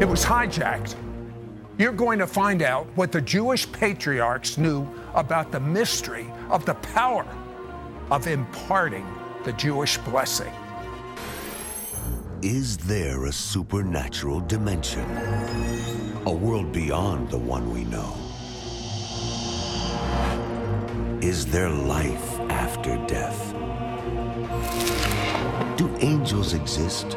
It was hijacked. You're going to find out what the Jewish patriarchs knew about the mystery of the power of imparting the Jewish blessing. Is there a supernatural dimension? A world beyond the one we know? Is there life after death? Do angels exist?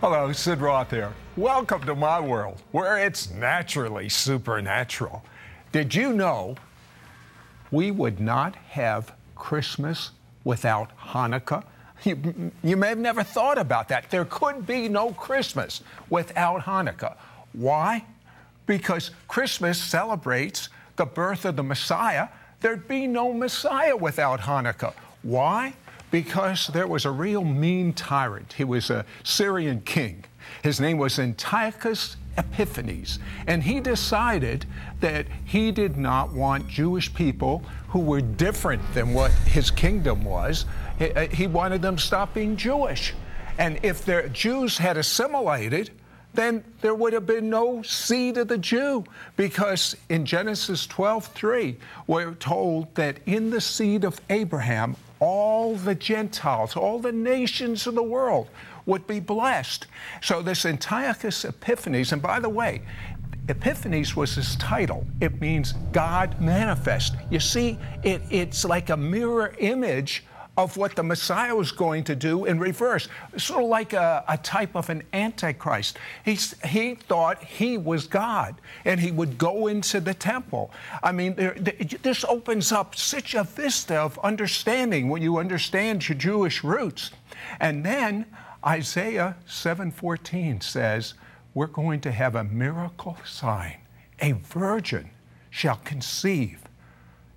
Hello, Sid Roth here. Welcome to my world, where it's naturally supernatural. Did you know we would not have Christmas without Hanukkah? You, you may have never thought about that. There could be no Christmas without Hanukkah. Why? Because Christmas celebrates the birth of the Messiah. There'd be no Messiah without Hanukkah. Why? Because there was a real mean tyrant. He was a Syrian king. His name was Antiochus Epiphanes. And he decided that he did not want Jewish people who were different than what his kingdom was. Uh, he wanted them to stop being Jewish. And if the Jews had assimilated, then there would have been no seed of the Jew. Because in Genesis 12 3, we're told that in the seed of Abraham, all the Gentiles, all the nations of the world would be blessed. So this Antiochus Epiphanes, and by the way, Epiphanes was his title. It means God manifest. You see, it, it's like a mirror image of what the Messiah was going to do in reverse, sort of like a, a type of an antichrist. He's, he thought he was God and he would go into the temple. I mean, there, this opens up such a vista of understanding when you understand your Jewish roots. And then Isaiah 7:14 says, we're going to have a miracle sign. A virgin shall conceive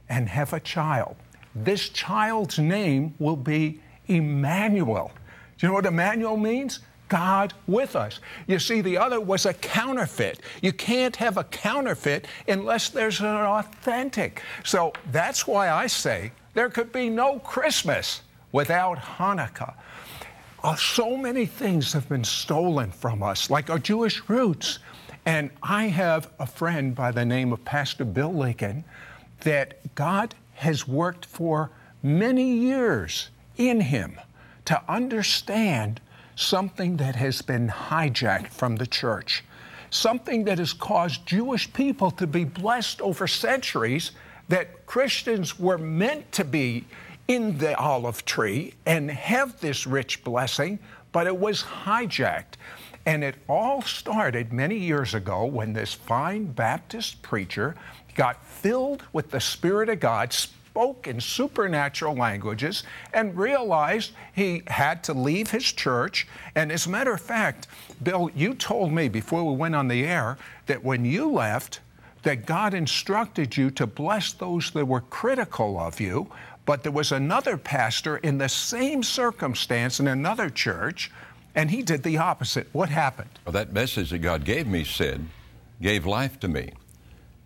and have a child. This child's name will be Emmanuel. Do you know what Emmanuel means? God with us. You see, the other was a counterfeit. You can't have a counterfeit unless there's an authentic. So that's why I say there could be no Christmas without Hanukkah. Uh, so many things have been stolen from us, like our Jewish roots. And I have a friend by the name of Pastor Bill Ligon that God has worked for many years in him to understand something that has been hijacked from the church, something that has caused Jewish people to be blessed over centuries that Christians were meant to be in the olive tree and have this rich blessing, but it was hijacked. And it all started many years ago when this fine Baptist preacher got filled with the Spirit of God, spoke in supernatural languages, and realized he had to leave his church. And as a matter of fact, Bill, you told me before we went on the air that when you left, that God instructed you to bless those that were critical of you, but there was another pastor in the same circumstance in another church, and he did the opposite. What happened? Well, that message that God gave me, said, gave life to me.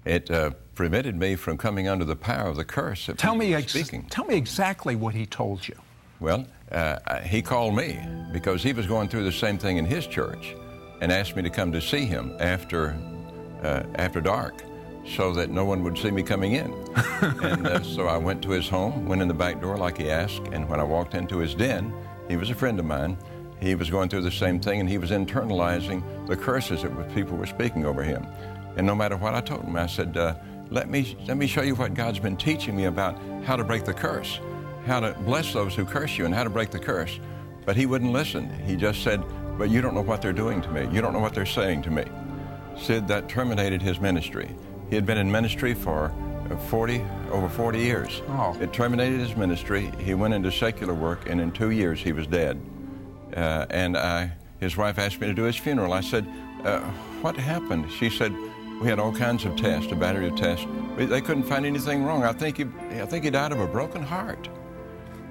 It uh, prevented me from coming under the power of the curse that tell me ex- speaking. Tell me exactly what he told you. Well, uh, he called me because he was going through the same thing in his church and asked me to come to see him after, uh, after dark so that no one would see me coming in. and uh, so I went to his home, went in the back door like he asked, and when I walked into his den, he was a friend of mine. He was going through the same thing, and he was internalizing the curses that people were speaking over him. And no matter what I told him, I said, uh, let, me, let me show you what God's been teaching me about how to break the curse, how to bless those who curse you, and how to break the curse. But he wouldn't listen. He just said, but you don't know what they're doing to me. You don't know what they're saying to me. Sid, that terminated his ministry. He had been in ministry for uh, 40, over 40 years. Oh. It terminated his ministry. He went into secular work, and in two years he was dead. Uh, and I, his wife asked me to do his funeral. I said, uh, What happened? She said, We had all kinds of tests, a battery of tests. They couldn't find anything wrong. I think he, I think he died of a broken heart.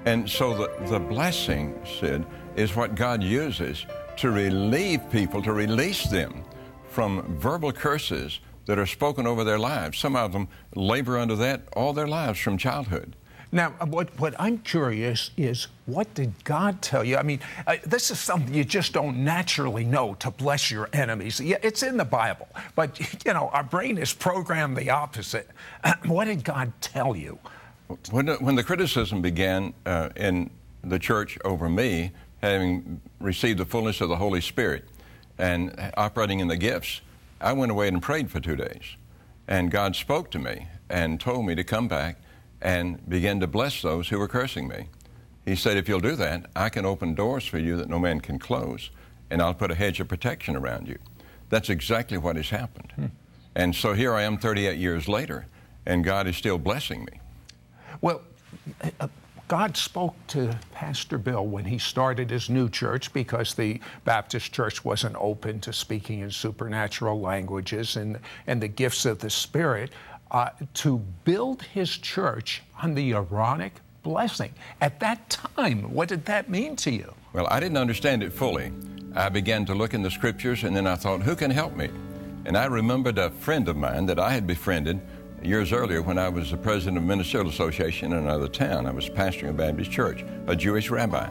And so the, the blessing, Sid, is what God uses to relieve people, to release them from verbal curses that are spoken over their lives. Some of them labor under that all their lives from childhood. Now, what, what I'm curious is what did God tell you? I mean, uh, this is something you just don't naturally know to bless your enemies. Yeah, it's in the Bible, but, you know, our brain is programmed the opposite. what did God tell you? When the, when the criticism began uh, in the church over me, having received the fullness of the Holy Spirit and operating in the gifts, I went away and prayed for two days. And God spoke to me and told me to come back and begin to bless those who were cursing me. He said, If you'll do that, I can open doors for you that no man can close, and I'll put a hedge of protection around you. That's exactly what has happened. Hmm. And so here I am 38 years later, and God is still blessing me. Well, uh, God spoke to Pastor Bill when he started his new church because the Baptist church wasn't open to speaking in supernatural languages and, and the gifts of the Spirit uh, to build his church on the Aaronic blessing. At that time, what did that mean to you? Well, I didn't understand it fully. I began to look in the scriptures and then I thought, who can help me? And I remembered a friend of mine that I had befriended years earlier when I was the president of Ministerial Association in another town. I was pastoring a Baptist church, a Jewish rabbi.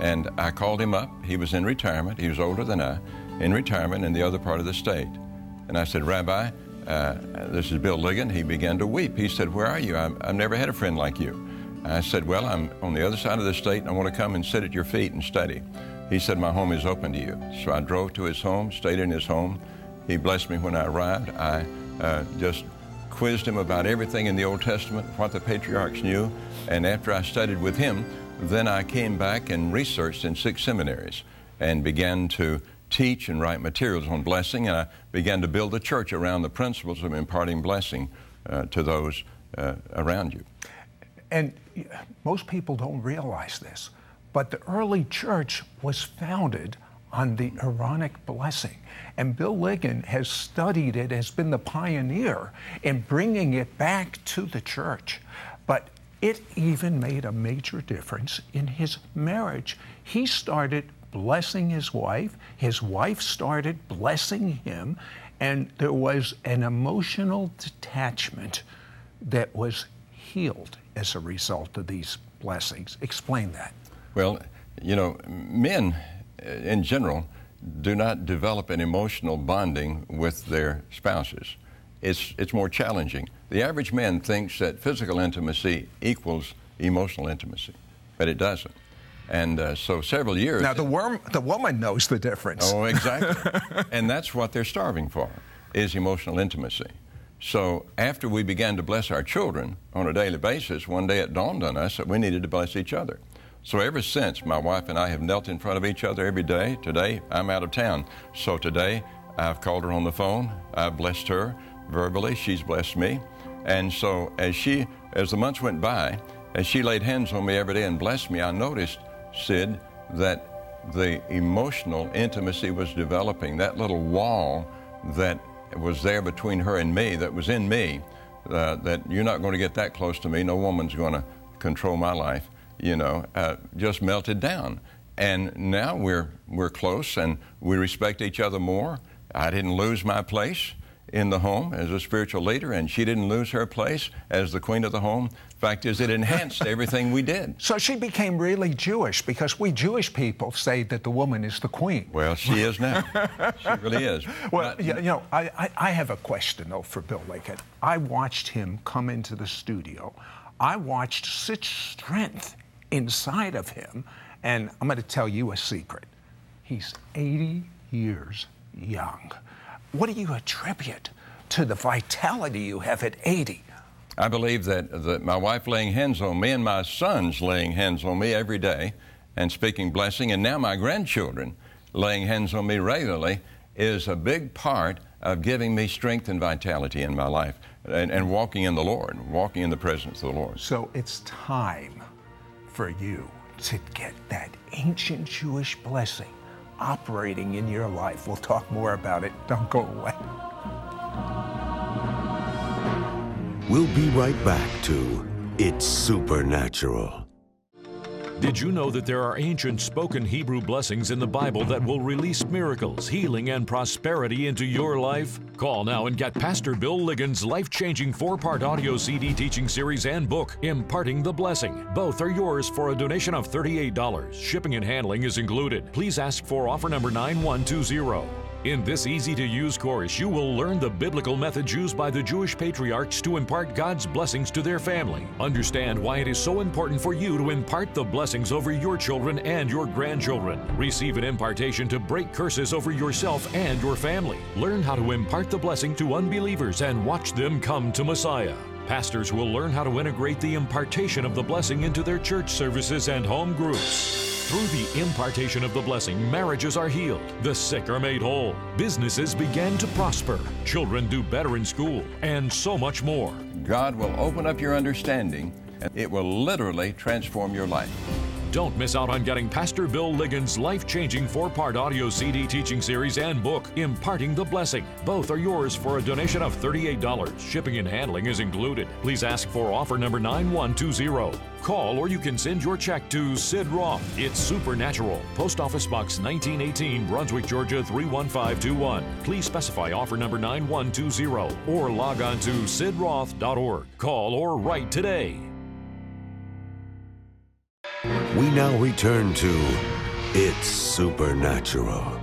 And I called him up. He was in retirement. He was older than I, in retirement in the other part of the state. And I said, Rabbi, uh, this is Bill Ligon. He began to weep. He said, Where are you? i have never had a friend like you. I said, Well, I'm on the other side of the state and I want to come and sit at your feet and study. He said, My home is open to you. So I drove to his home, stayed in his home. He blessed me when I arrived. I uh, just quizzed him about everything in the Old Testament, what the patriarchs knew. And after I studied with him, then I came back and researched in six seminaries and began to teach and write materials on blessing. And I began to build a church around the principles of imparting blessing uh, to those uh, around you. And most people don't realize this, but the early church was founded on the Aaronic blessing. And Bill Ligon has studied it, has been the pioneer in bringing it back to the church. But it even made a major difference in his marriage. He started blessing his wife, his wife started blessing him, and there was an emotional detachment that was healed as a result of these blessings. Explain that. Well, you know, men uh, in general, do not develop an emotional bonding with their spouses. It's, it's more challenging. The average man thinks that physical intimacy equals emotional intimacy, but it doesn't. And uh, so several years. Now the worm, the woman knows the difference. Oh, exactly. and that's what they're starving for, is emotional intimacy. So after we began to bless our children on a daily basis, one day it dawned on us that we needed to bless each other. So ever since, my wife and I have knelt in front of each other every day. Today, I'm out of town. So today, I've called her on the phone. I've blessed her verbally. She's blessed me. And so as she, as the months went by, as she laid hands on me every day and blessed me, I noticed, Sid, that the emotional intimacy was developing. That little wall that was there between her and me, that was in me, uh, that you're not going to get that close to me. No woman's going to control my life you know, uh, just melted down. And now we're, we're close and we respect each other more. I didn't lose my place in the home as a spiritual leader, and she didn't lose her place as the queen of the home. Fact is, it enhanced everything we did. So she became really Jewish because we Jewish people say that the woman is the queen. Well, she is now. she really is. Well, you know, I, I, I have a question though for Bill Ligon. I watched him come into the studio. I watched such strength inside of him. And I'm going to tell you a secret. He's 80 years young. What do you attribute to the vitality you have at 80? I believe that, that my wife laying hands on me and my sons laying hands on me every day and speaking blessing, and now my grandchildren laying hands on me regularly is a big part of giving me strength and vitality in my life and, and walking in the Lord, walking in the presence of the Lord. So it's time for you to get that ancient Jewish blessing operating in your life. We'll talk more about it. Don't go away. We'll be right back to It's Supernatural. Did you know that there are ancient spoken Hebrew blessings in the Bible that will release miracles, healing, and prosperity into your life? Call now and get Pastor Bill Ligon's life changing four part audio CD teaching series and book, Imparting the Blessing. Both are yours for a donation of $38. Shipping and handling is included. Please ask for offer number 9120. In this easy to use course, you will learn the biblical methods used by the Jewish patriarchs to impart God's blessings to their family. Understand why it is so important for you to impart the blessings over your children and your grandchildren. Receive an impartation to break curses over yourself and your family. Learn how to impart the blessing to unbelievers and watch them come to Messiah. Pastors will learn how to integrate the impartation of the blessing into their church services and home groups. Through the impartation of the blessing, marriages are healed, the sick are made whole, businesses begin to prosper, children do better in school, and so much more. God will open up your understanding and it will literally transform your life. Don't miss out on getting Pastor Bill Ligon's life changing four part audio CD teaching series and book, Imparting the Blessing. Both are yours for a donation of $38. Shipping and handling is included. Please ask for offer number 9120. Call or you can send your check to Sid Roth. It's Supernatural. Post Office Box 1918, Brunswick, Georgia 31521. Please specify offer number 9120 or log on to sidroth.org. Call or write today. We now return to It's Supernatural.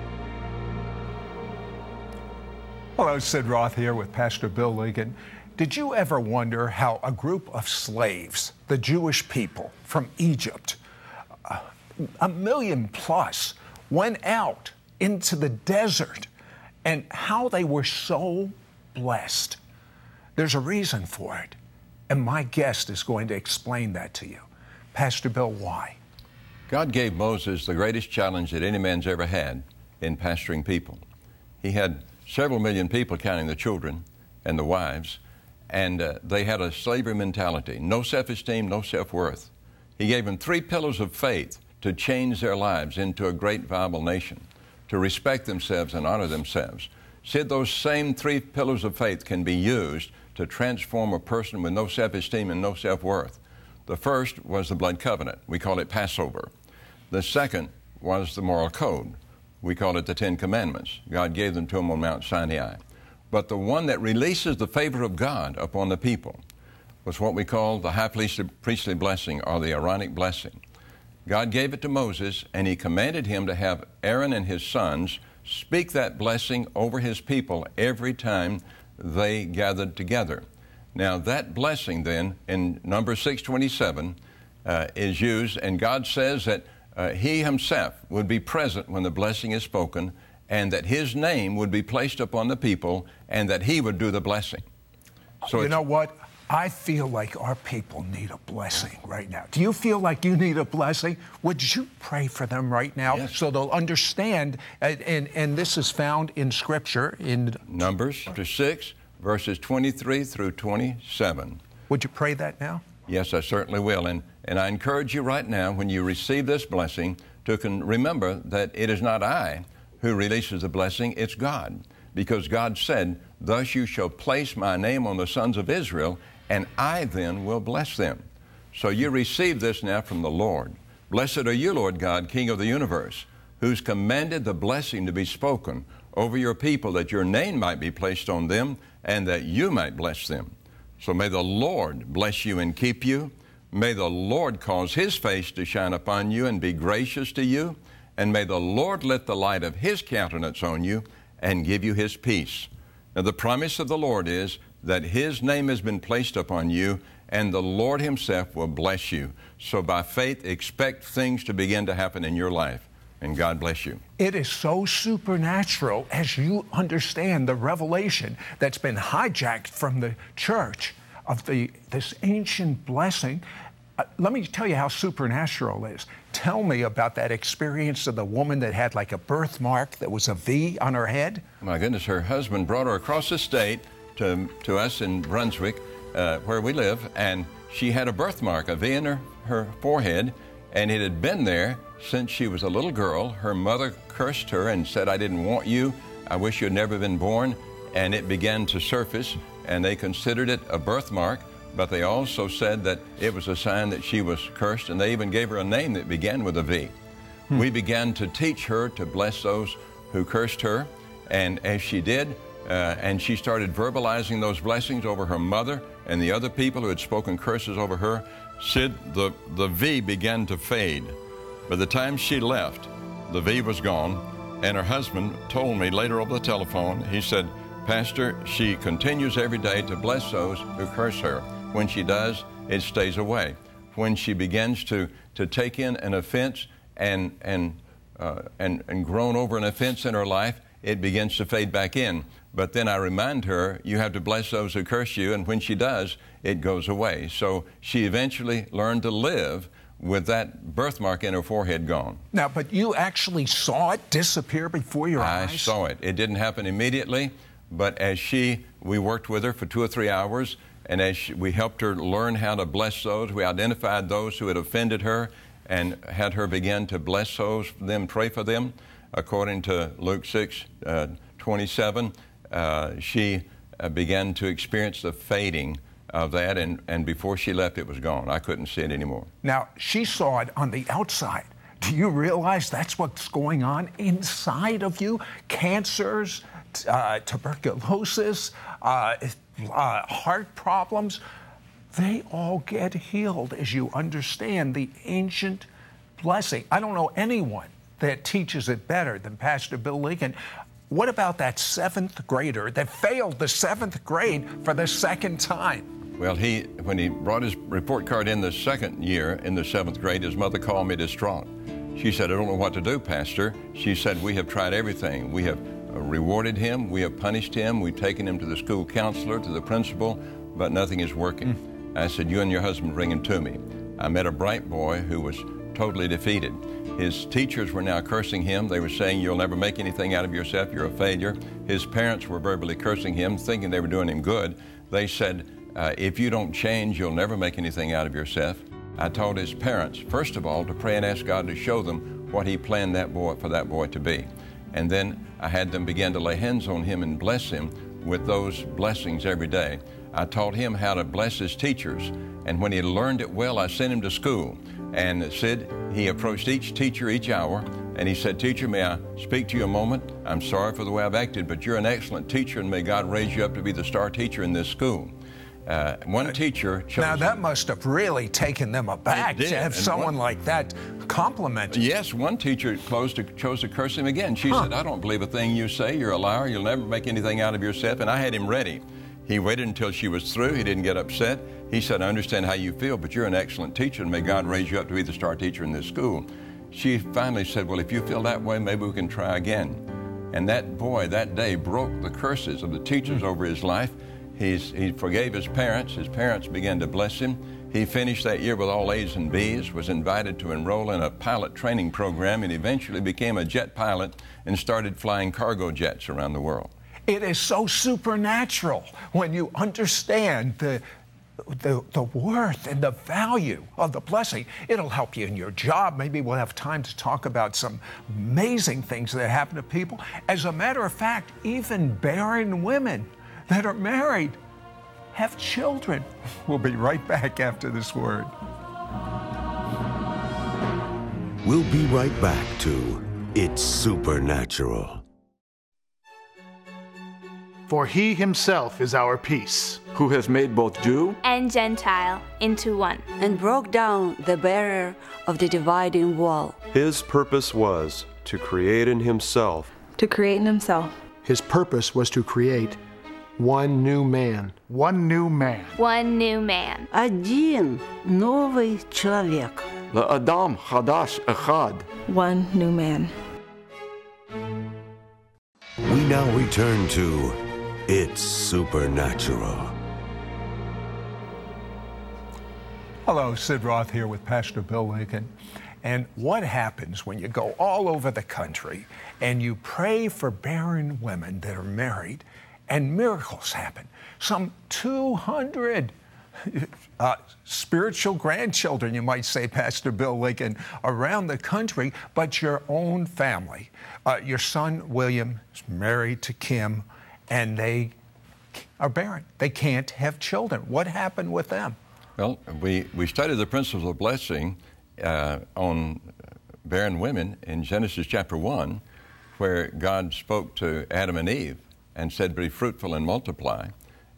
Hello, Sid Roth here with Pastor Bill Ligon. Did you ever wonder how a group of slaves, the Jewish people from Egypt, uh, a million plus, went out into the desert and how they were so blessed? There's a reason for it, and my guest is going to explain that to you. Pastor Bill, why? God gave Moses the greatest challenge that any man's ever had in pastoring people. He had several million people, counting the children and the wives, and uh, they had a slavery mentality no self esteem, no self worth. He gave them three pillars of faith to change their lives into a great, viable nation, to respect themselves and honor themselves. Said those same three pillars of faith can be used to transform a person with no self esteem and no self worth. The first was the blood covenant. We call it Passover. The second was the moral code. We call it the Ten Commandments. God gave them to him on Mount Sinai. But the one that releases the favor of God upon the people was what we call the high priestly blessing or the Aaronic blessing. God gave it to Moses, and he commanded him to have Aaron and his sons speak that blessing over his people every time they gathered together. Now, that blessing then in number 627 uh, is used, and God says that uh, He Himself would be present when the blessing is spoken, and that His name would be placed upon the people, and that He would do the blessing. So you know what? I feel like our people need a blessing right now. Do you feel like you need a blessing? Would you pray for them right now yes. so they'll understand? And, and, and, this is found in Scripture in Numbers chapter 6, verses 23 through 27. Would you pray that now? Yes, I certainly will. And, and I encourage you right now, when you receive this blessing, to con- remember that it is not I who releases the blessing, it's God. Because God said, Thus you shall place my name on the sons of Israel, and I then will bless them. So you receive this now from the Lord. Blessed are you, Lord God, King of the universe, who's commanded the blessing to be spoken over your people, that your name might be placed on them and that you might bless them. So may the Lord bless you and keep you. May the Lord cause his face to shine upon you and be gracious to you. And may the Lord let the light of his countenance on you and give you his peace. Now, the promise of the Lord is that his name has been placed upon you, and the Lord himself will bless you. So, by faith, expect things to begin to happen in your life and God bless you. It is so supernatural as you understand the revelation that's been hijacked from the church of the, this ancient blessing. Uh, let me tell you how supernatural it is. Tell me about that experience of the woman that had like a birthmark that was a V on her head. My goodness, her husband brought her across the state to, to us in Brunswick, uh, where we live, and she had a birthmark, a V in her, her forehead And it had been there since she was a little girl. Her mother cursed her and said, I didn't want you. I wish you had never been born. And it began to surface, and they considered it a birthmark, but they also said that it was a sign that she was cursed, and they even gave her a name that began with a V. Hmm. We began to teach her to bless those who cursed her, and as she did, uh, and she started verbalizing those blessings over her mother and the other people who had spoken curses over her, Sid, the, the V began to fade. By the time she left, the V was gone, and her husband told me later over the telephone, he said, Pastor, she continues every day to bless those who curse her. When she does, it stays away. When she begins to, to take in an offense and, and, uh, and, and groan over an offense in her life, it begins to fade back in. But then I remind her, you have to bless those who curse you, and when she does, it goes away. So she eventually learned to live with that birthmark in her forehead gone. Now, but you actually saw it disappear before your I eyes? I saw it. It didn't happen immediately, but as she, we worked with her for two or three hours, and as she, we helped her learn how to bless those, we identified those who had offended her and had her begin to bless those, them, pray for them, according to Luke 6 uh, 27. Uh, she uh, began to experience the fading of that, and, and before she left, it was gone. I couldn't see it anymore. Now, she saw it on the outside. Do you realize that's what's going on inside of you? Cancers, uh, tuberculosis, uh, uh, heart problems, they all get healed as you understand the ancient blessing. I don't know anyone that teaches it better than Pastor Bill Ligon. What about that seventh grader that failed the seventh grade for the second time? Well, he when he brought his report card in the second year in the seventh grade, his mother called me distraught. She said, "I don't know what to do, Pastor." She said, "We have tried everything. We have uh, rewarded him. We have punished him. We've taken him to the school counselor, to the principal, but nothing is working." Mm. I said, "You and your husband bring him to me." I met a bright boy who was totally defeated. His teachers were now cursing him. They were saying, You'll never make anything out of yourself. You're a failure. His parents were verbally cursing him, thinking they were doing him good. They said, uh, If you don't change, you'll never make anything out of yourself. I told his parents, first of all, to pray and ask God to show them what He planned that boy for that boy to be. And then I had them begin to lay hands on him and bless him with those blessings every day. I taught him how to bless his teachers. And when he learned it well, I sent him to school. And Sid, he approached each teacher each hour and he said, Teacher, may I speak to you a moment? I'm sorry for the way I've acted, but you're an excellent teacher and may God raise you up to be the star teacher in this school. Uh, one teacher chose. Now, that must have really taken them aback to have and someone one, like that compliment. Yes, one teacher chose to, chose to curse him again. She huh. said, I don't believe a thing you say. You're a liar. You'll never make anything out of yourself. And I had him ready. He waited until she was through. He didn't get upset. He said, I understand how you feel, but you're an excellent teacher, and may God raise you up to be the star teacher in this school. She finally said, Well, if you feel that way, maybe we can try again. And that boy that day broke the curses of the teachers over his life. He's, he forgave his parents. His parents began to bless him. He finished that year with all A's and B's, was invited to enroll in a pilot training program, and eventually became a jet pilot and started flying cargo jets around the world. It is so supernatural when you understand the, the, the worth and the value of the blessing. It'll help you in your job. Maybe we'll have time to talk about some amazing things that happen to people. As a matter of fact, even barren women that are married have children. We'll be right back after this word. We'll be right back to It's Supernatural. For he himself is our peace, who has made both Jew and Gentile into one, and broke down the barrier of the dividing wall. His purpose was to create in himself. To create in himself. His purpose was to create one new man. One new man. One new man. Один новый человек. Адам Хадаш Ахад. One new man. We now return to It's Supernatural. Hello, Sid Roth here with Pastor Bill Ligon. And what happens when you go all over the country and you pray for barren women that are married and miracles happen? Some 200 uh, spiritual grandchildren, you might say, Pastor Bill Ligon, around the country, but your own family. Uh, your son, William, is married to Kim, and they are barren. They can't have children. What happened with them? Well, we, we studied the principles of blessing uh, on barren women in Genesis chapter 1, where God spoke to Adam and Eve and said, Be fruitful and multiply.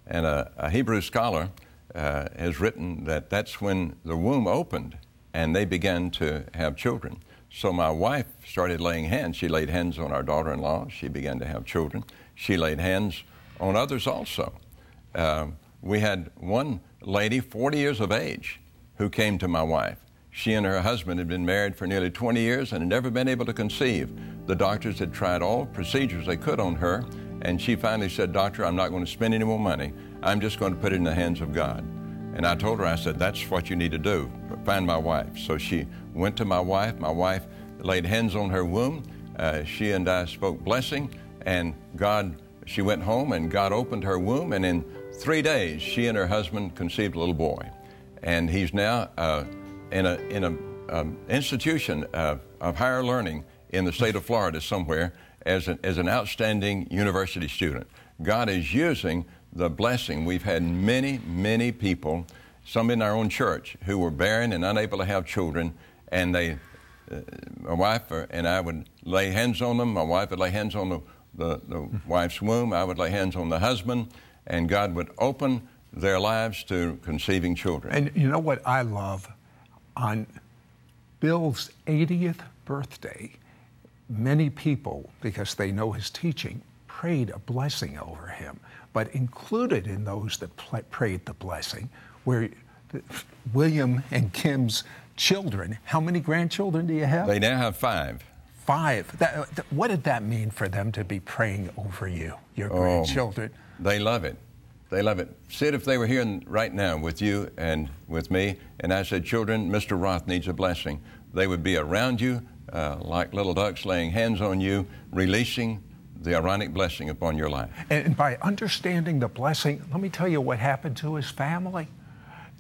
And a, a Hebrew scholar uh, has written that that's when the womb opened and they began to have children. So my wife started laying hands. She laid hands on our daughter in law. She began to have children. She laid hands on others also. Uh, we had one lady, 40 years of age, who came to my wife. She and her husband had been married for nearly 20 years and had never been able to conceive. The doctors had tried all procedures they could on her, and she finally said, Doctor, I'm not going to spend any more money. I'm just going to put it in the hands of God. And I told her, I said, That's what you need to do. Find my wife. So she went to my wife. My wife laid hands on her womb. Uh, she and I spoke blessing, and God, she went home, and God opened her womb, and in three days, she and her husband conceived a little boy. And he's now uh, in an in a, um, institution of, of higher learning in the state of Florida somewhere as an, as an outstanding university student. God is using the blessing. We've had many, many people, some in our own church, who were barren and unable to have children, and they, uh, my wife and I would lay hands on them. My wife would lay hands on the, the, the wife's womb. I would lay hands on the husband, and God would open their lives to conceiving children. And you know what I love? On Bill's 80th birthday, many people, because they know his teaching, prayed a blessing over him. But included in those that pl- prayed the blessing were William and Kim's children. How many grandchildren do you have? They now have five. Five. That, that, what did that mean for them to be praying over you, your Oh, grandchildren? They love it. They love it. Sid, if they were here right now with you and with me, and I said, Children, Mr. Roth needs a blessing, they would be around you uh, like little ducks, laying hands on you, releasing the Aaronic blessing upon your life. And by understanding the blessing, let me tell you what happened to his family.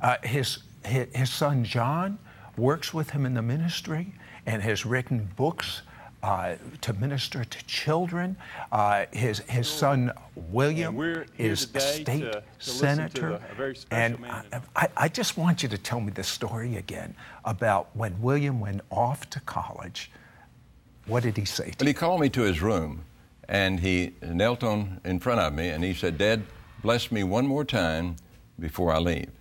Uh, his, his, his son John works with him in the ministry and has written books uh, to minister to children. Uh, his, his son William is we're here is today state to- to senator. the- a very and. I, I, I just want you to tell me the story again about when William went off to college. What did he say to Well, he called me to his room and he knelt on in front of me and he said, Dad, bless me one more time before I leave.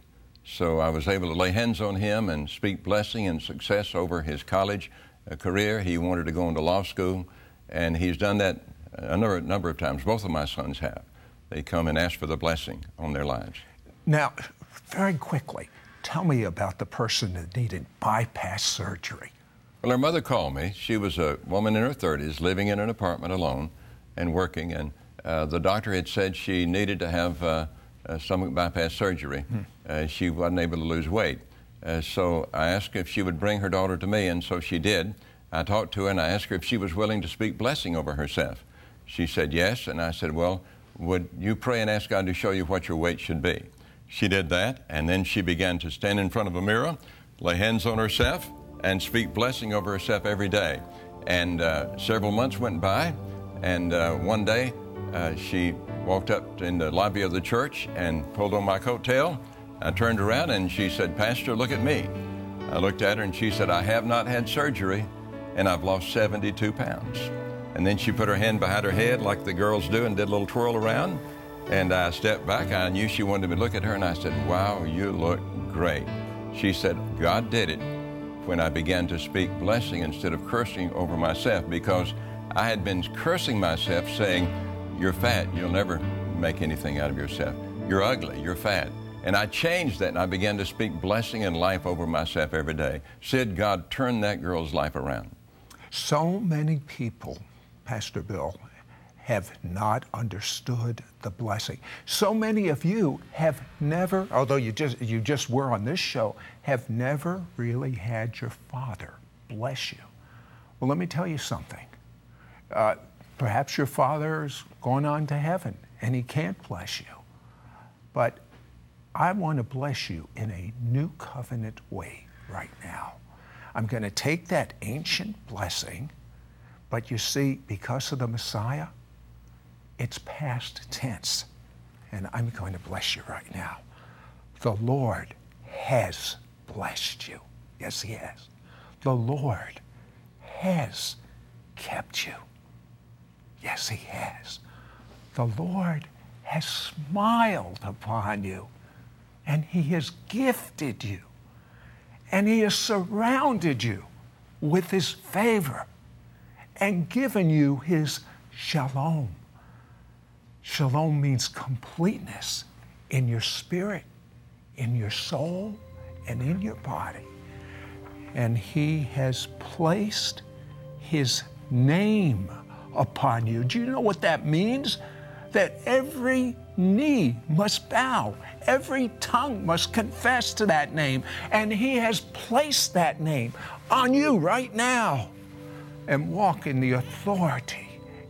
So I was able to lay hands on him and speak blessing and success over his college career. He wanted to go into law school, and he's done that a number, number of times. Both of my sons have. They come and ask for the blessing on their lives. Now, very quickly, tell me about the person that needed bypass surgery. Well, her mother called me. She was a woman in her 30s living in an apartment alone and working, and uh, the doctor had said she needed to have uh, uh, stomach bypass surgery. Uh, she wasn't able to lose weight. Uh, so I asked if she would bring her daughter to me, and so she did. I talked to her and I asked her if she was willing to speak blessing over herself. She said yes, and I said, Well, would you pray and ask God to show you what your weight should be? She did that, and then she began to stand in front of a mirror, lay hands on herself, and speak blessing over herself every day. And uh, several months went by, and uh, one day uh, she walked up in the lobby of the church and pulled on my coattail. I turned around and she said, Pastor, look at me. I looked at her and she said, I have not had surgery and I've lost 72 pounds. And then she put her hand behind her head like the girls do and did a little twirl around. And I stepped back. I knew she wanted me to look at her and I said, Wow, you look great. She said, God did it when I began to speak blessing instead of cursing over myself because I had been cursing myself saying, You're fat, you'll never make anything out of yourself. You're ugly, you're fat. And I changed that and I began to speak blessing and life over myself every day. Said God turned that girl's life around. So many people, Pastor Bill, have not understood the blessing. So many of you have never, although you just you just were on this show, have never really had your father bless you. Well, let me tell you something. Uh, perhaps your father's gone on to heaven and he can't bless you. But I want to bless you in a new covenant way right now. I'm going to take that ancient blessing, but you see, because of the Messiah, it's past tense. And I'm going to bless you right now. The Lord has blessed you. Yes, He has. The Lord has kept you. Yes, He has. The Lord has smiled upon you, and He has gifted you, and He has surrounded you with His favor and given you His shalom. Shalom means completeness in your spirit, in your soul, and in your body. And He has placed His name upon you. Do you know what that means? That every knee must bow, every tongue must confess to that name. And He has placed that name on you right now. And walk in the authority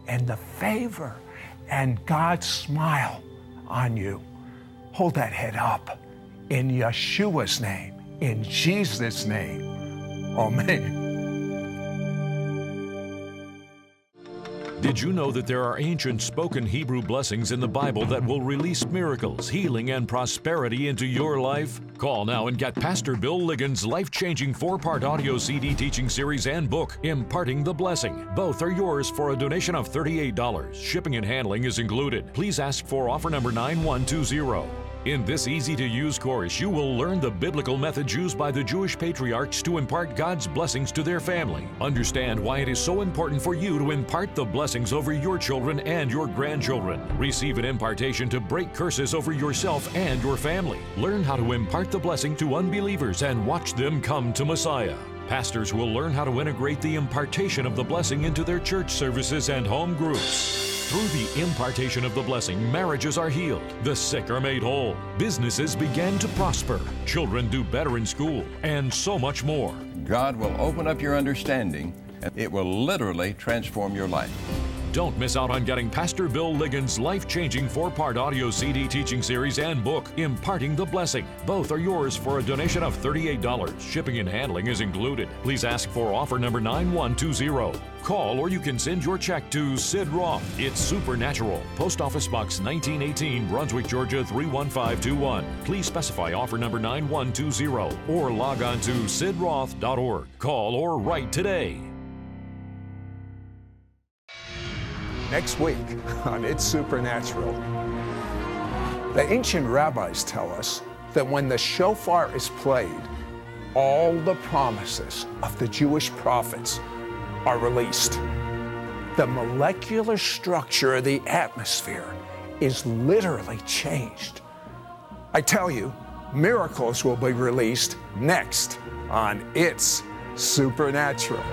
and the favor and God's smile on you. Hold that head up in Yeshua's name, in Jesus' name. Amen. Did you know that there are ancient spoken Hebrew blessings in the Bible that will release miracles, healing, and prosperity into your life? Call now and get Pastor Bill Ligon's life changing four part audio CD teaching series and book, Imparting the Blessing. Both are yours for a donation of $38. Shipping and handling is included. Please ask for offer number 9120. In this easy to use course, you will learn the biblical methods used by the Jewish patriarchs to impart God's blessings to their family. Understand why it is so important for you to impart the blessings over your children and your grandchildren. Receive an impartation to break curses over yourself and your family. Learn how to impart the blessing to unbelievers and watch them come to Messiah. Pastors will learn how to integrate the impartation of the blessing into their church services and home groups. Through the impartation of the blessing, marriages are healed, the sick are made whole, businesses begin to prosper, children do better in school, and so much more. God will open up your understanding, and it will literally transform your life. Don't miss out on getting Pastor Bill Ligon's life changing four part audio CD teaching series and book, Imparting the Blessing. Both are yours for a donation of $38. Shipping and handling is included. Please ask for offer number 9120. Call or you can send your check to Sid Roth. It's Supernatural. Post Office Box 1918, Brunswick, Georgia 31521. Please specify offer number 9120 or log on to sidroth.org. Call or write today. Next week on It's Supernatural, the ancient rabbis tell us that when the shofar is played, all the promises of the Jewish prophets are released. The molecular structure of the atmosphere is literally changed. I tell you, miracles will be released next on It's Supernatural.